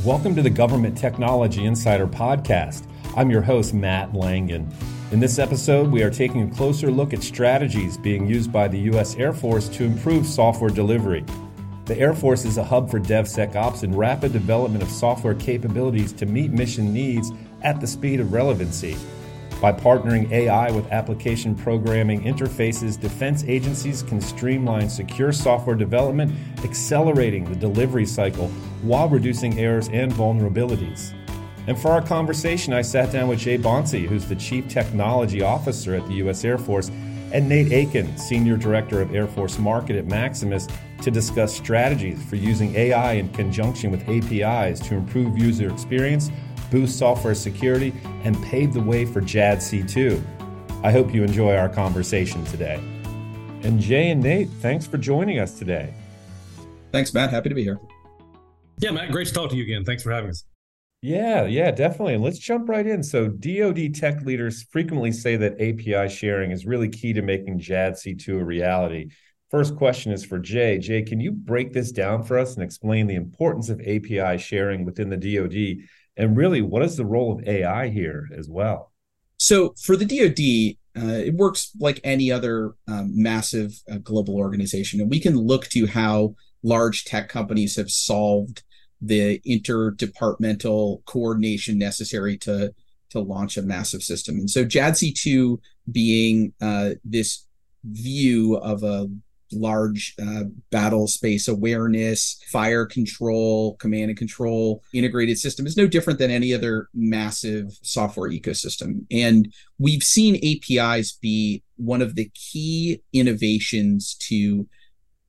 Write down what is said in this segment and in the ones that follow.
Welcome to the Government Technology Insider Podcast. I'm your host, Matt Langen. In this episode, we are taking a closer look at strategies being used by the U.S. Air Force to improve software delivery. The Air Force is a hub for DevSecOps and rapid development of software capabilities to meet mission needs at the speed of relevancy. By partnering AI with application programming interfaces, defense agencies can streamline secure software development, accelerating the delivery cycle while reducing errors and vulnerabilities. And for our conversation, I sat down with Jay Bonci, who's the Chief Technology Officer at the U.S. Air Force, and Nate Aiken, Senior Director of Air Force Market at Maximus, to discuss strategies for using AI in conjunction with APIs to improve user experience, boost software security, and pave the way for JADC2. I hope you enjoy our conversation today. And Jay and Nate, thanks for joining us today. Thanks, Matt. Happy to be here. Yeah, Matt, great to talk to you again. Thanks for having us. Yeah, yeah, definitely. And let's jump right in. So, DoD tech leaders frequently say that API sharing is really key to making JADC2 a reality. First question is for Jay. Jay, can you break this down for us and explain the importance of API sharing within the DoD? And really, what is the role of AI here as well? So, for the DoD, uh, it works like any other um, massive uh, global organization. And we can look to how large tech companies have solved the interdepartmental coordination necessary to to launch a massive system. And so JADC2 being uh, this view of a large uh, battle space awareness, fire control, command and control integrated system is no different than any other massive software ecosystem. And we've seen APIs be one of the key innovations to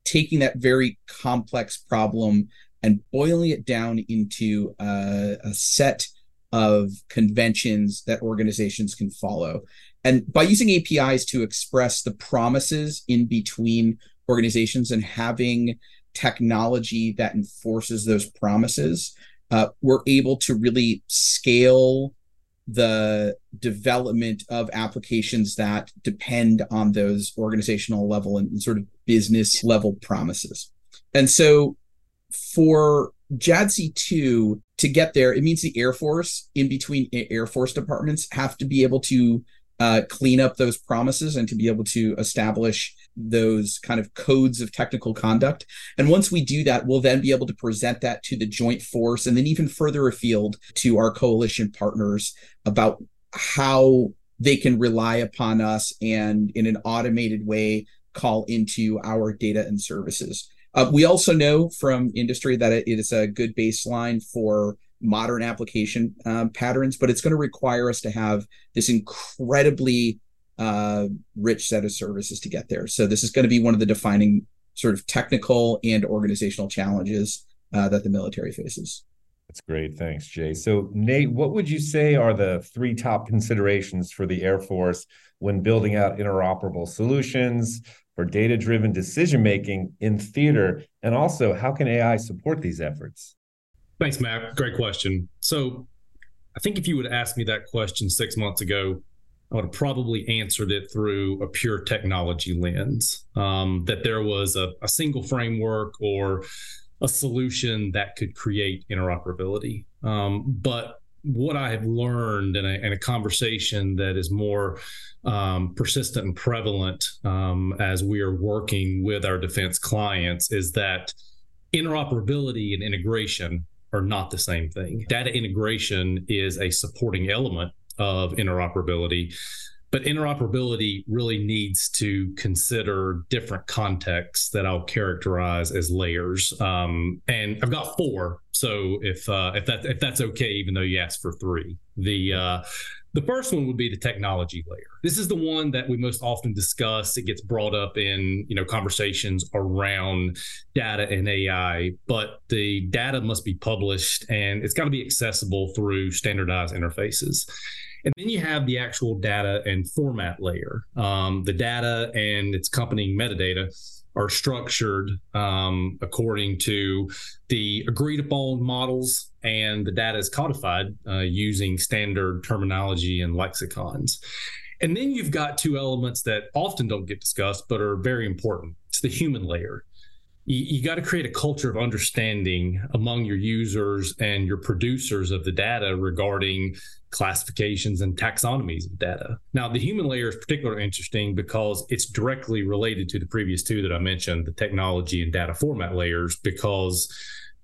taking that very complex problem and boiling it down into a, a set of conventions that organizations can follow. And by using APIs to express the promises in between organizations and having technology that enforces those promises, uh, we're able to really scale the development of applications that depend on those organizational level and sort of business level promises. And so for JADC2 to get there, it means the Air Force in between Air Force departments have to be able to uh, clean up those promises and to be able to establish those kind of codes of technical conduct. And once we do that, we'll then be able to present that to the joint force and then even further afield to our coalition partners about how they can rely upon us and in an automated way call into our data and services. Uh, we also know from industry that it is a good baseline for modern application um, patterns, but it's going to require us to have this incredibly uh, rich set of services to get there. So this is going to be one of the defining sort of technical and organizational challenges uh, that the military faces. That's great. Thanks, Jay. So, Nate, what would you say are the three top considerations for the Air Force when building out interoperable solutions for data driven decision making in theater? And also, how can AI support these efforts? Thanks, Matt. Great question. So, I think if you would ask me that question six months ago, I would have probably answered it through a pure technology lens. Um, that there was a, a, single framework or a solution that could create interoperability. Um, but what I have learned in a, in a conversation that is more um, persistent and prevalent um, as we are working with our defense clients is that interoperability and integration are not the same thing. Data integration is a supporting element of interoperability. But interoperability really needs to consider different contexts that I'll characterize as layers. Um, and I've got four. So if uh, if that if that's okay, even though you asked for three, the uh, the first one would be the technology layer. This is the one that we most often discuss. It gets brought up in, you know, conversations around data and AI, but the data must be published and it's got to be accessible through standardized interfaces. And then you have the actual data and format layer. Um, the data and its accompanying metadata are structured um, according to the agreed upon models, and the data is codified uh, using standard terminology and lexicons. And then you've got two elements that often don't get discussed but are very important. It's the human layer. You, you got to create a culture of understanding among your users and your producers of the data regarding classifications and taxonomies of data. Now, the human layer is particularly interesting because it's directly related to the previous two that I mentioned, the technology and data format layers, because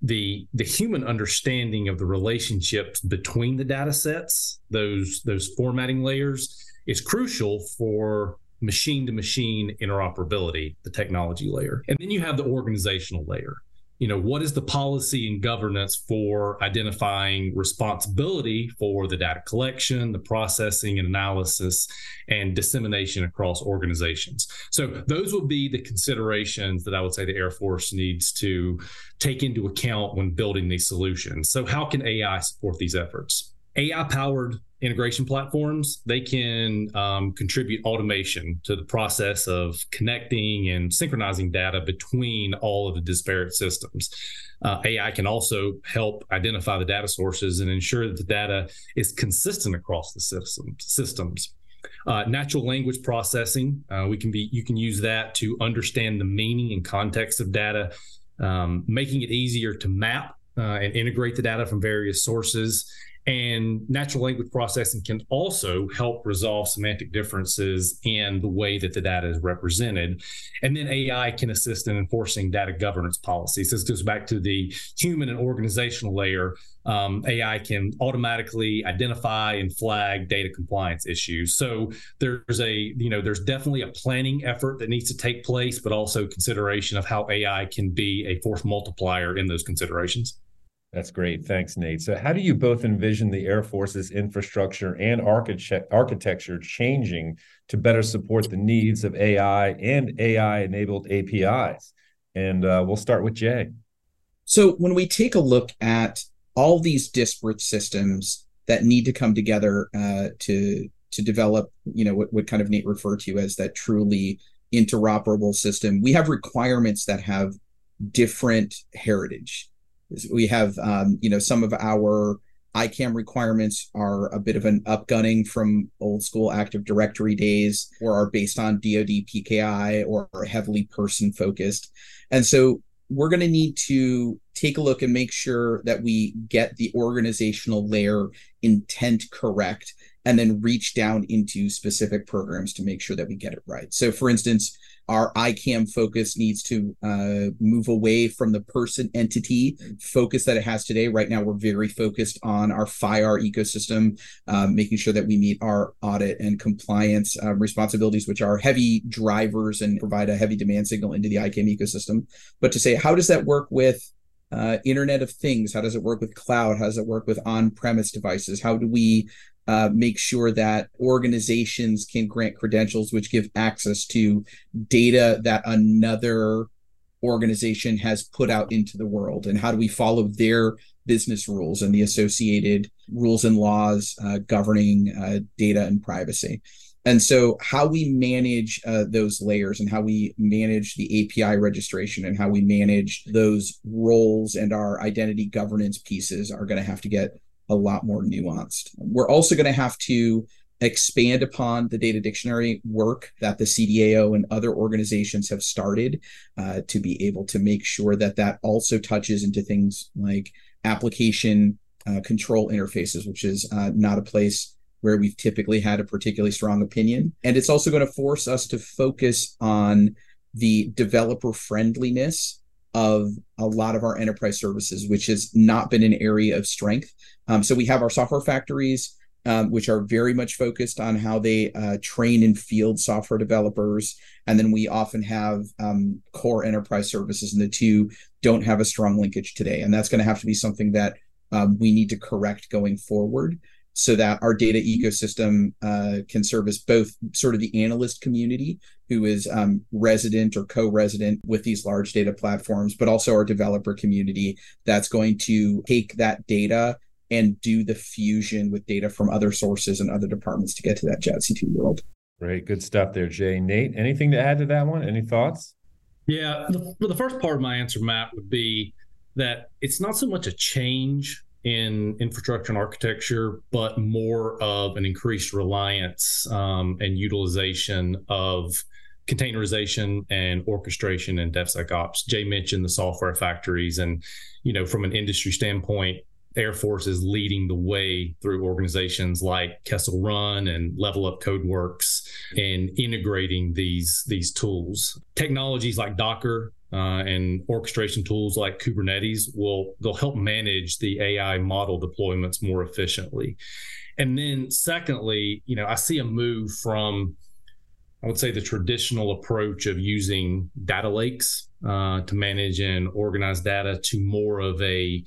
the the human understanding of the relationships between the data sets, those those formatting layers, is crucial for machine to machine interoperability, the technology layer. And then you have the organizational layer. You know, what is the policy and governance for identifying responsibility for the data collection, the processing and analysis, and dissemination across organizations? So, those will be the considerations that I would say the Air Force needs to take into account when building these solutions. So, how can AI support these efforts? AI powered integration platforms, they can um, contribute automation to the process of connecting and synchronizing data between all of the disparate systems. Uh, AI can also help identify the data sources and ensure that the data is consistent across the system, systems. Uh, natural language processing, uh, we can be you can use that to understand the meaning and context of data, um, making it easier to map uh, and integrate the data from various sources and natural language processing can also help resolve semantic differences in the way that the data is represented. And then AI can assist in enforcing data governance policies. This goes back to the human and organizational layer. Um, AI can automatically identify and flag data compliance issues. So there's a, you know, there's definitely a planning effort that needs to take place, but also consideration of how AI can be a force multiplier in those considerations. That's great. Thanks, Nate. So, how do you both envision the Air Force's infrastructure and architecture changing to better support the needs of AI and AI enabled APIs? And uh, we'll start with Jay. So, when we take a look at all these disparate systems that need to come together uh, to to develop, you know, what, what kind of Nate referred to as that truly interoperable system, we have requirements that have different heritage we have um, you know some of our ICAM requirements are a bit of an upgunning from old school Active Directory days, or are based on DoD PKI, or are heavily person focused, and so we're going to need to take a look and make sure that we get the organizational layer intent correct and then reach down into specific programs to make sure that we get it right. So, for instance, our ICAM focus needs to uh, move away from the person entity focus that it has today. Right now, we're very focused on our FIRE ecosystem, um, making sure that we meet our audit and compliance um, responsibilities, which are heavy drivers and provide a heavy demand signal into the ICAM ecosystem. But to say, how does that work with uh, Internet of Things? How does it work with cloud? How does it work with on premise devices? How do we uh, make sure that organizations can grant credentials which give access to data that another organization has put out into the world and how do we follow their business rules and the associated rules and laws uh, governing uh, data and privacy and so how we manage uh, those layers and how we manage the api registration and how we manage those roles and our identity governance pieces are going to have to get a lot more nuanced. We're also going to have to expand upon the data dictionary work that the CDAO and other organizations have started uh, to be able to make sure that that also touches into things like application uh, control interfaces, which is uh, not a place where we've typically had a particularly strong opinion. And it's also going to force us to focus on the developer friendliness of a lot of our enterprise services, which has not been an area of strength. Um, so we have our software factories, um, which are very much focused on how they uh, train and field software developers. And then we often have um, core enterprise services, and the two don't have a strong linkage today. And that's going to have to be something that um, we need to correct going forward so that our data ecosystem uh, can service both sort of the analyst community who is um, resident or co-resident with these large data platforms but also our developer community that's going to take that data and do the fusion with data from other sources and other departments to get to that JADC2 world. Great. Good stuff there jay. Nate anything to add to that one? Any thoughts? Yeah. The, the first part of my answer matt would be that it's not so much a change in infrastructure and architecture, but more of an increased reliance um, and utilization of containerization and orchestration and DevSecOps. Jay mentioned the software factories, and you know, from an industry standpoint, Air Force is leading the way through organizations like Kessel Run and Level Up CodeWorks in integrating these these tools. Technologies like Docker uh, and orchestration tools like Kubernetes will they'll help manage the AI model deployments more efficiently. And then secondly, you know, I see a move from I would say the traditional approach of using data lakes uh, to manage and organize data to more of a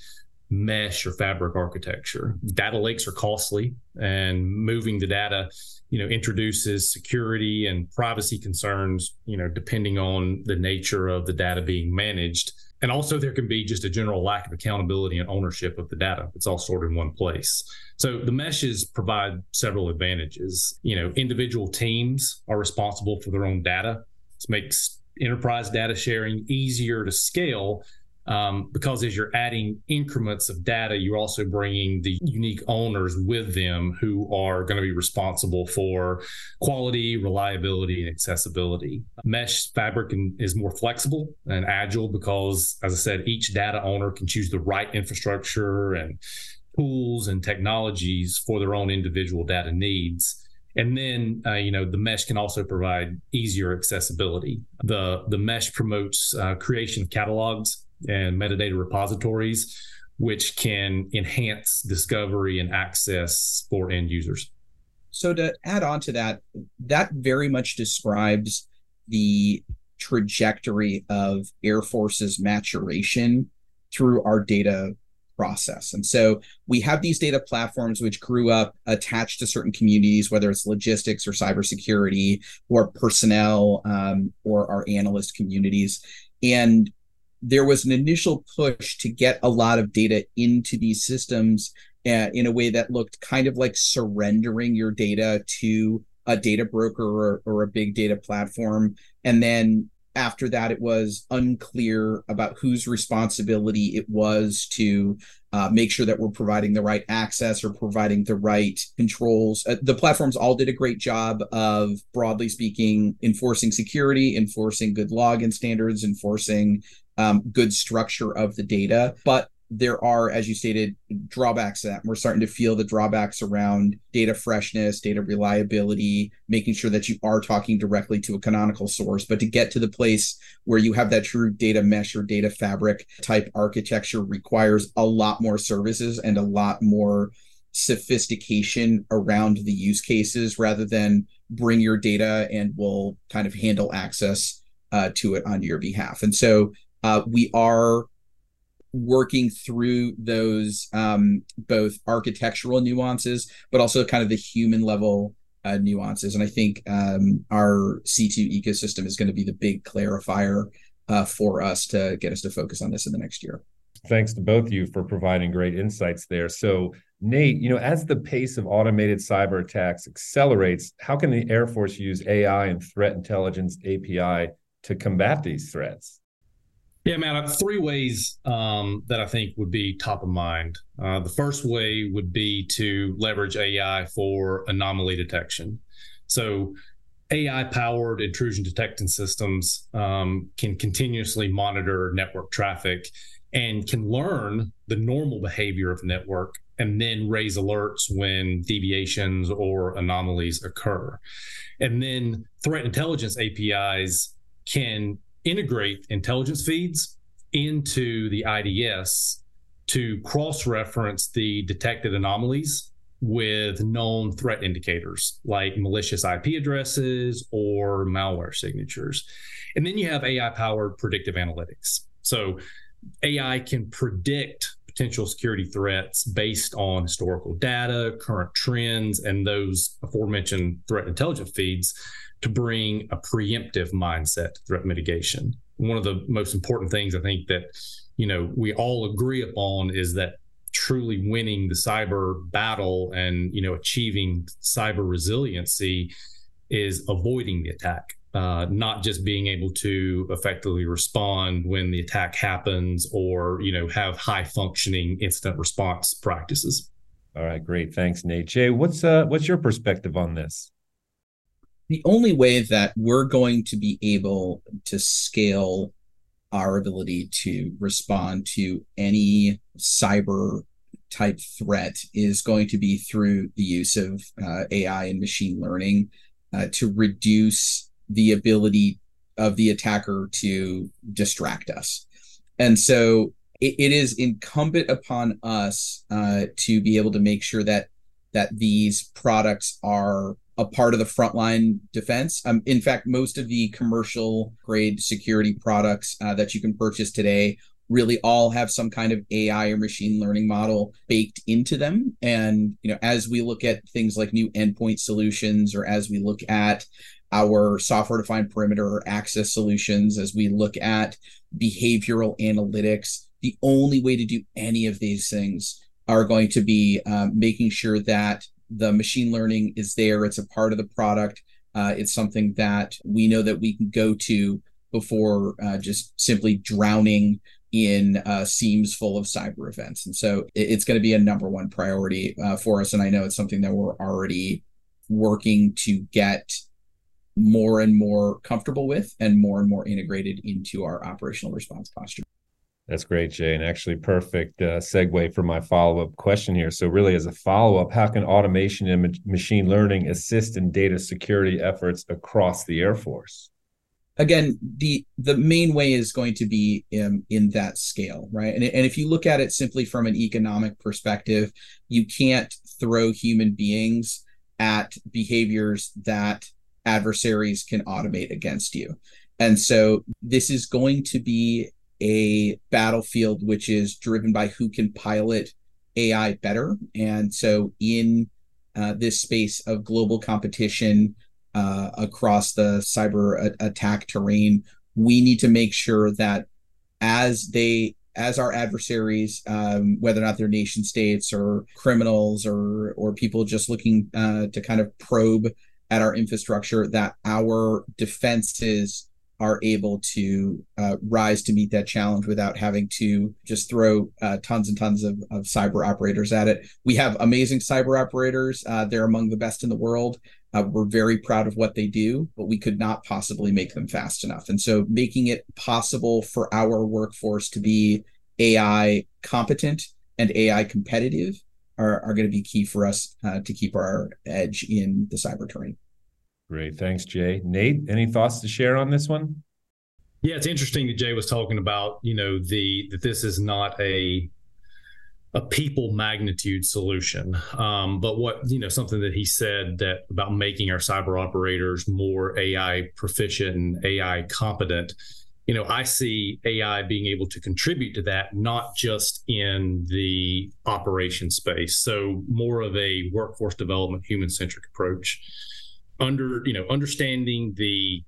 mesh or fabric architecture. Data lakes are costly, and moving the data, you know, introduces security and privacy concerns, you know, depending on the nature of the data being managed. And also, there can be just a general lack of accountability and ownership of the data. It's all stored in one place. So the meshes provide several advantages. You know, individual teams are responsible for their own data. This makes enterprise data sharing easier to scale um, because as you're adding increments of data, you're also bringing the unique owners with them who are going to be responsible for quality, reliability, and accessibility. Mesh Fabric is more flexible and agile because, as I said, each data owner can choose the right infrastructure and tools and technologies for their own individual data needs. And then, uh, you know, the mesh can also provide easier accessibility. The the mesh promotes uh, creation of catalogs and metadata repositories, which can enhance discovery and access for end users. So, to add on to that, that very much describes the trajectory of Air Force's maturation through our data process. And so we have these data platforms which grew up attached to certain communities, whether it's logistics or cybersecurity or personnel um, or our analyst communities. And there was an initial push to get a lot of data into these systems uh, in a way that looked kind of like surrendering your data to a data broker or, or a big data platform. And then after that, it was unclear about whose responsibility it was to uh, make sure that we're providing the right access or providing the right controls. Uh, the platforms all did a great job of, broadly speaking, enforcing security, enforcing good login standards, enforcing um, good structure of the data. But there are, as you stated, drawbacks to that. We're starting to feel the drawbacks around data freshness, data reliability, making sure that you are talking directly to a canonical source. But to get to the place where you have that true data mesh or data fabric type architecture requires a lot more services and a lot more sophistication around the use cases rather than bring your data and we'll kind of handle access uh, to it on your behalf. And so uh, we are working through those um, both architectural nuances, but also kind of the human level uh, nuances. And I think um, our C2 ecosystem is going to be the big clarifier uh, for us to get us to focus on this in the next year. Thanks to both of you for providing great insights there. So, Nate, you know, as the pace of automated cyber attacks accelerates, how can the Air Force use AI and threat intelligence API to combat these threats? Yeah, man, three ways um, that I think would be top of mind. Uh, the first way would be to leverage AI for anomaly detection. So, AI powered intrusion detection systems um, can continuously monitor network traffic and can learn the normal behavior of network and then raise alerts when deviations or anomalies occur. And then threat intelligence APIs can integrate intelligence feeds into the IDS to cross reference the detected anomalies with known threat indicators like malicious IP addresses or malware signatures. And then you have AI powered predictive analytics. So AI can predict potential security threats based on historical data, current trends, and those aforementioned threat intelligence feeds to bring a preemptive mindset to threat mitigation. One of the most important things I think that you know we all agree upon is that truly winning the cyber battle and you know achieving cyber resiliency is avoiding the attack uh, not just being able to effectively respond when the attack happens or you know have high functioning incident response practices. All right great. Thanks nate. Jay what's uh what's your perspective on this the only way that we're going to be able to scale our ability to respond to any cyber type threat is going to be through the use of uh, AI and machine learning uh, to reduce the ability of the attacker to distract us. And so it, it is incumbent upon us uh, to be able to make sure that that these products are a part of the frontline defense. Um, in fact, most of the commercial grade security products uh, that you can purchase today really all have some kind of AI or machine learning model baked into them. And you know, as we look at things like new endpoint solutions, or as we look at our software defined perimeter or access solutions, as we look at behavioral analytics, the only way to do any of these things are going to be um, making sure that the machine learning is there. It's a part of the product. Uh, it's something that we know that we can go to before uh, just simply drowning in uh, SIEMs full of cyber events. And so it, it's going to be a number one priority uh, for us. And I know it's something that we're already working to get more and more comfortable with and more and more integrated into our operational response posture. That's great, Jay, and actually perfect uh, segue for my follow-up question here. So, really, as a follow-up, how can automation and ma- machine learning assist in data security efforts across the Air Force? Again, the the main way is going to be in, in that scale, right? And, and if you look at it simply from an economic perspective, you can't throw human beings at behaviors that adversaries can automate against you. And so, this is going to be a battlefield which is driven by who can pilot AI better. And so, in uh, this space of global competition uh, across the cyber a- attack terrain, we need to make sure that as they as our adversaries, um, whether or not they're nation states or criminals or or people just looking uh, to kind of probe at our infrastructure, that our defenses are able to uh, rise to meet that challenge without having to just throw uh, tons and tons of, of, cyber operators at it. We have amazing cyber operators. Uh, they're among the best in the world. Uh, we're very proud of what they do, but we could not possibly make them fast enough. And so, making it possible for our workforce to be AI competent and AI competitive are, are going to be key for us uh, to keep our edge in the cyber terrain. Great. Thanks, Jay. Nate, any thoughts to share on this one? Yeah, it's interesting that Jay was talking about, you know, the that this is not a a people magnitude solution. Um, but what, you know, something that he said that about making our cyber operators more AI proficient and AI competent. You know, I see AI being able to contribute to that, not just in the operation space. So more of a workforce development, human centric approach under you know understanding the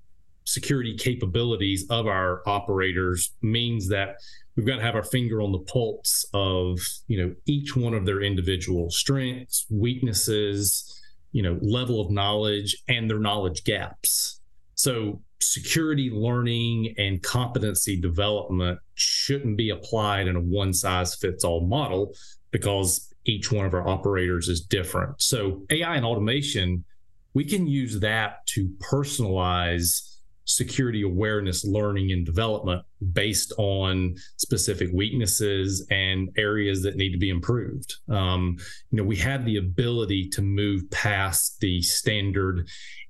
security capabilities of our operators means that we've got to have our finger on the pulse of you know each one of their individual strengths weaknesses you know level of knowledge and their knowledge gaps. So security learning and competency development shouldn't be applied in a one size fits all model because each one of our operators is different. So ai and automation we can use that to personalize security awareness learning and development based on specific weaknesses and areas that need to be improved. Um, you know, we have the ability to move past the standard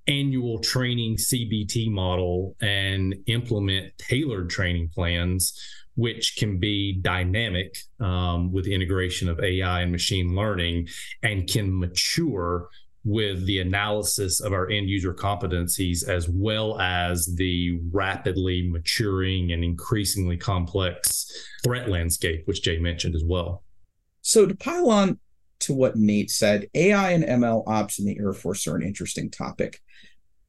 annual training CBT model and implement tailored training plans, which can be dynamic um, with the integration of AI and machine learning and can mature with the analysis of our end user competencies as well as the rapidly maturing and increasingly complex threat landscape, which Jay mentioned as well. So, to pile on to what Nate said, AI and ML ops in the Air Force are an interesting topic.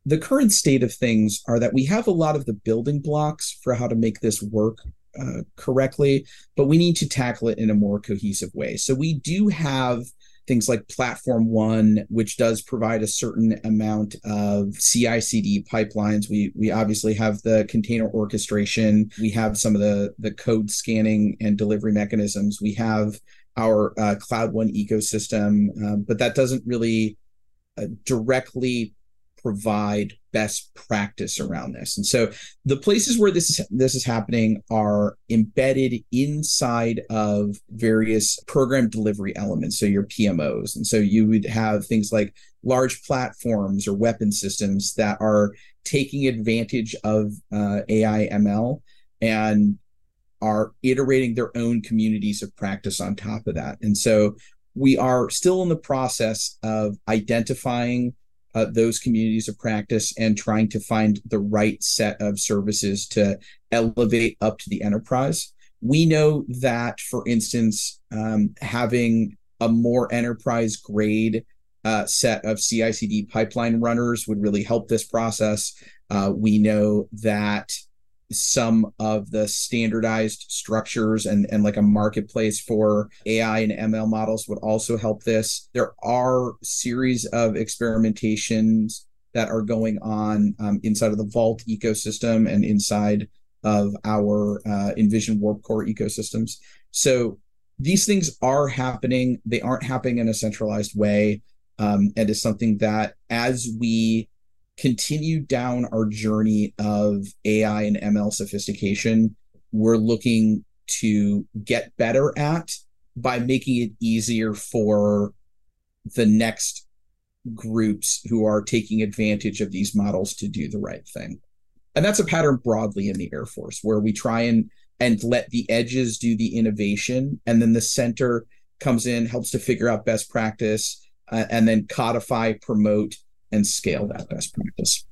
The current state of things are that we have a lot of the building blocks for how to make this work uh, correctly, but we need to tackle it in a more cohesive way. So, we do have things like Platform One, which does provide a certain amount of CI/CD pipelines. We we obviously have the container orchestration. We have some of the the code scanning and delivery mechanisms. We have our uh, Cloud One ecosystem, uh, but that doesn't really uh, directly provide best practice around this. And so the places where this is this is happening are embedded inside of various program delivery elements. So your PMOs. And so you would have things like large platforms or weapon systems that are taking advantage of uh, AI ML and are iterating their own communities of practice on top of that. And so we are still in the process of identifying uh, those communities of practice and trying to find the right set of services to elevate up to the enterprise. We know that, for instance, um, having a more enterprise grade uh, set of CI CD pipeline runners would really help this process. Uh, we know that some of the standardized structures and, and like a marketplace for AI and ML models would also help this. There are series of experimentations that are going on um, inside of the Vault ecosystem and inside of our uh, Envision Warp Core ecosystems. So these things are happening. They aren't happening in a centralized way. Um, and is something that as we continue down our journey of AI and ML sophistication, we're looking to get better at by making it easier for the next groups who are taking advantage of these models to do the right thing. And that's a pattern broadly in the Air Force where we try and and let the edges do the innovation and then the center comes in helps to figure out best practice uh, and then codify promote and scale that best practice.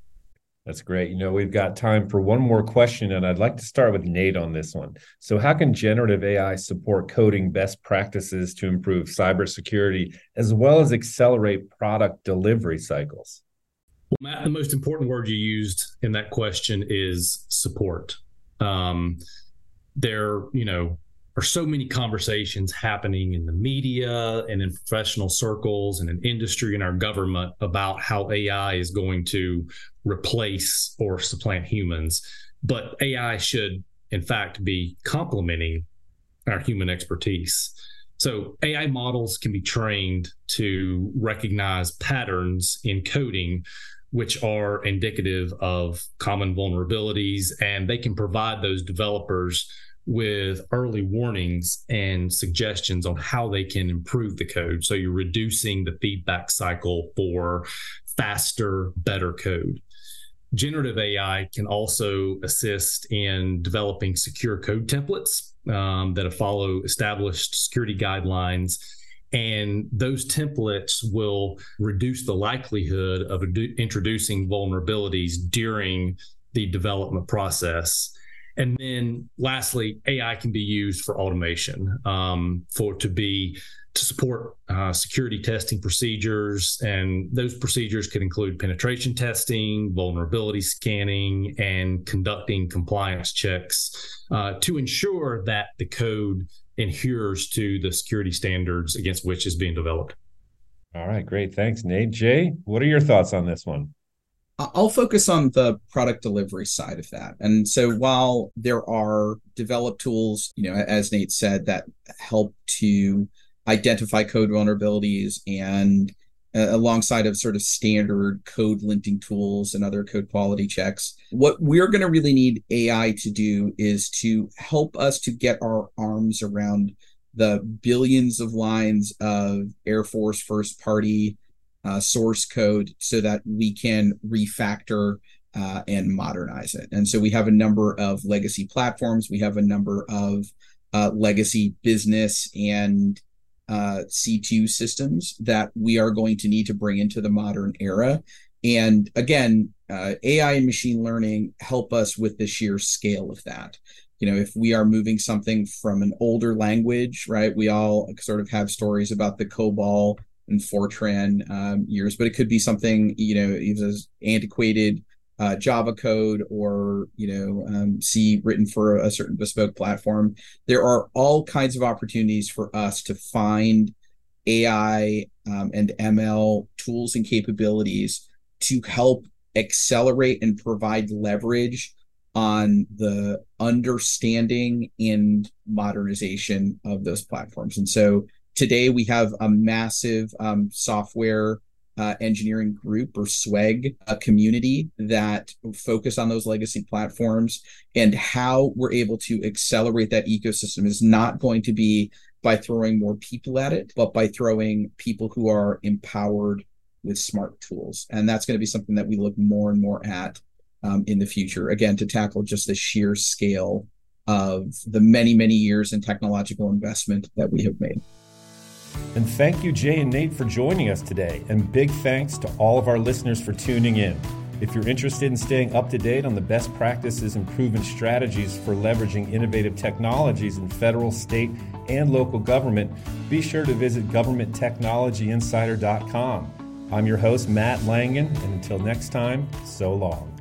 That's great. You know, we've got time for one more question, and I'd like to start with Nate on this one. So, how can generative AI support coding best practices to improve cybersecurity as well as accelerate product delivery cycles? Well, Matt, the most important word you used in that question is support. Um, there, you know, are so many conversations happening in the media and in professional circles and in industry and our government about how AI is going to replace or supplant humans. But AI should, in fact, be complementing our human expertise. So AI models can be trained to recognize patterns in coding which are indicative of common vulnerabilities and they can provide those developers with early warnings and suggestions on how they can improve the code. So you're reducing the feedback cycle for faster, better code. Generative AI can also assist in developing secure code templates um, that follow established security guidelines. And those templates will reduce the likelihood of introducing vulnerabilities during the development process and then lastly, AI can be used for automation, um, for to be to support uh, security testing procedures, and those procedures could include penetration testing, vulnerability scanning, and conducting compliance checks uh, to ensure that the code adheres to the security standards against which is being developed. All right, great. Thanks, Nate. Jay, what are your thoughts on this one? I'll focus on the product delivery side of that. And so while there are developed tools, you know, as Nate said, that help to identify code vulnerabilities and uh, alongside of sort of standard code linting tools and other code quality checks, what we're going to really need AI to do is to help us to get our arms around the billions of lines of Air Force first party uh, source code so that we can refactor uh, and modernize it. And so we have a number of legacy platforms. We have a number of uh, legacy business and uh, C2 systems that we are going to need to bring into the modern era. And again, uh, AI and machine learning help us with the sheer scale of that. You know, if we are moving something from an older language, right? We all sort of have stories about the COBOL and Fortran um, years, but it could be something you know as antiquated uh, Java code or you know um, C written for a certain bespoke platform. There are all kinds of opportunities for us to find AI um, and ML tools and capabilities to help accelerate and provide leverage on the understanding and modernization of those platforms. And so today we have a massive um, software uh, engineering group or SWEG a community that focus on those legacy platforms and how we're able to accelerate that ecosystem is not going to be by throwing more people at it, but by throwing people who are empowered with smart tools. And that's going to be something that we look more and more at um, in the future, again, to tackle just the sheer scale of the many, many years in technological investment that we have made. And thank you, Jay and Nate, for joining us today. And big thanks to all of our listeners for tuning in. If you're interested in staying up to date on the best practices and proven strategies for leveraging innovative technologies in federal, state, and local government, be sure to visit governmenttechnologyinsider.com. I'm your host, Matt Langen, and until next time, so long.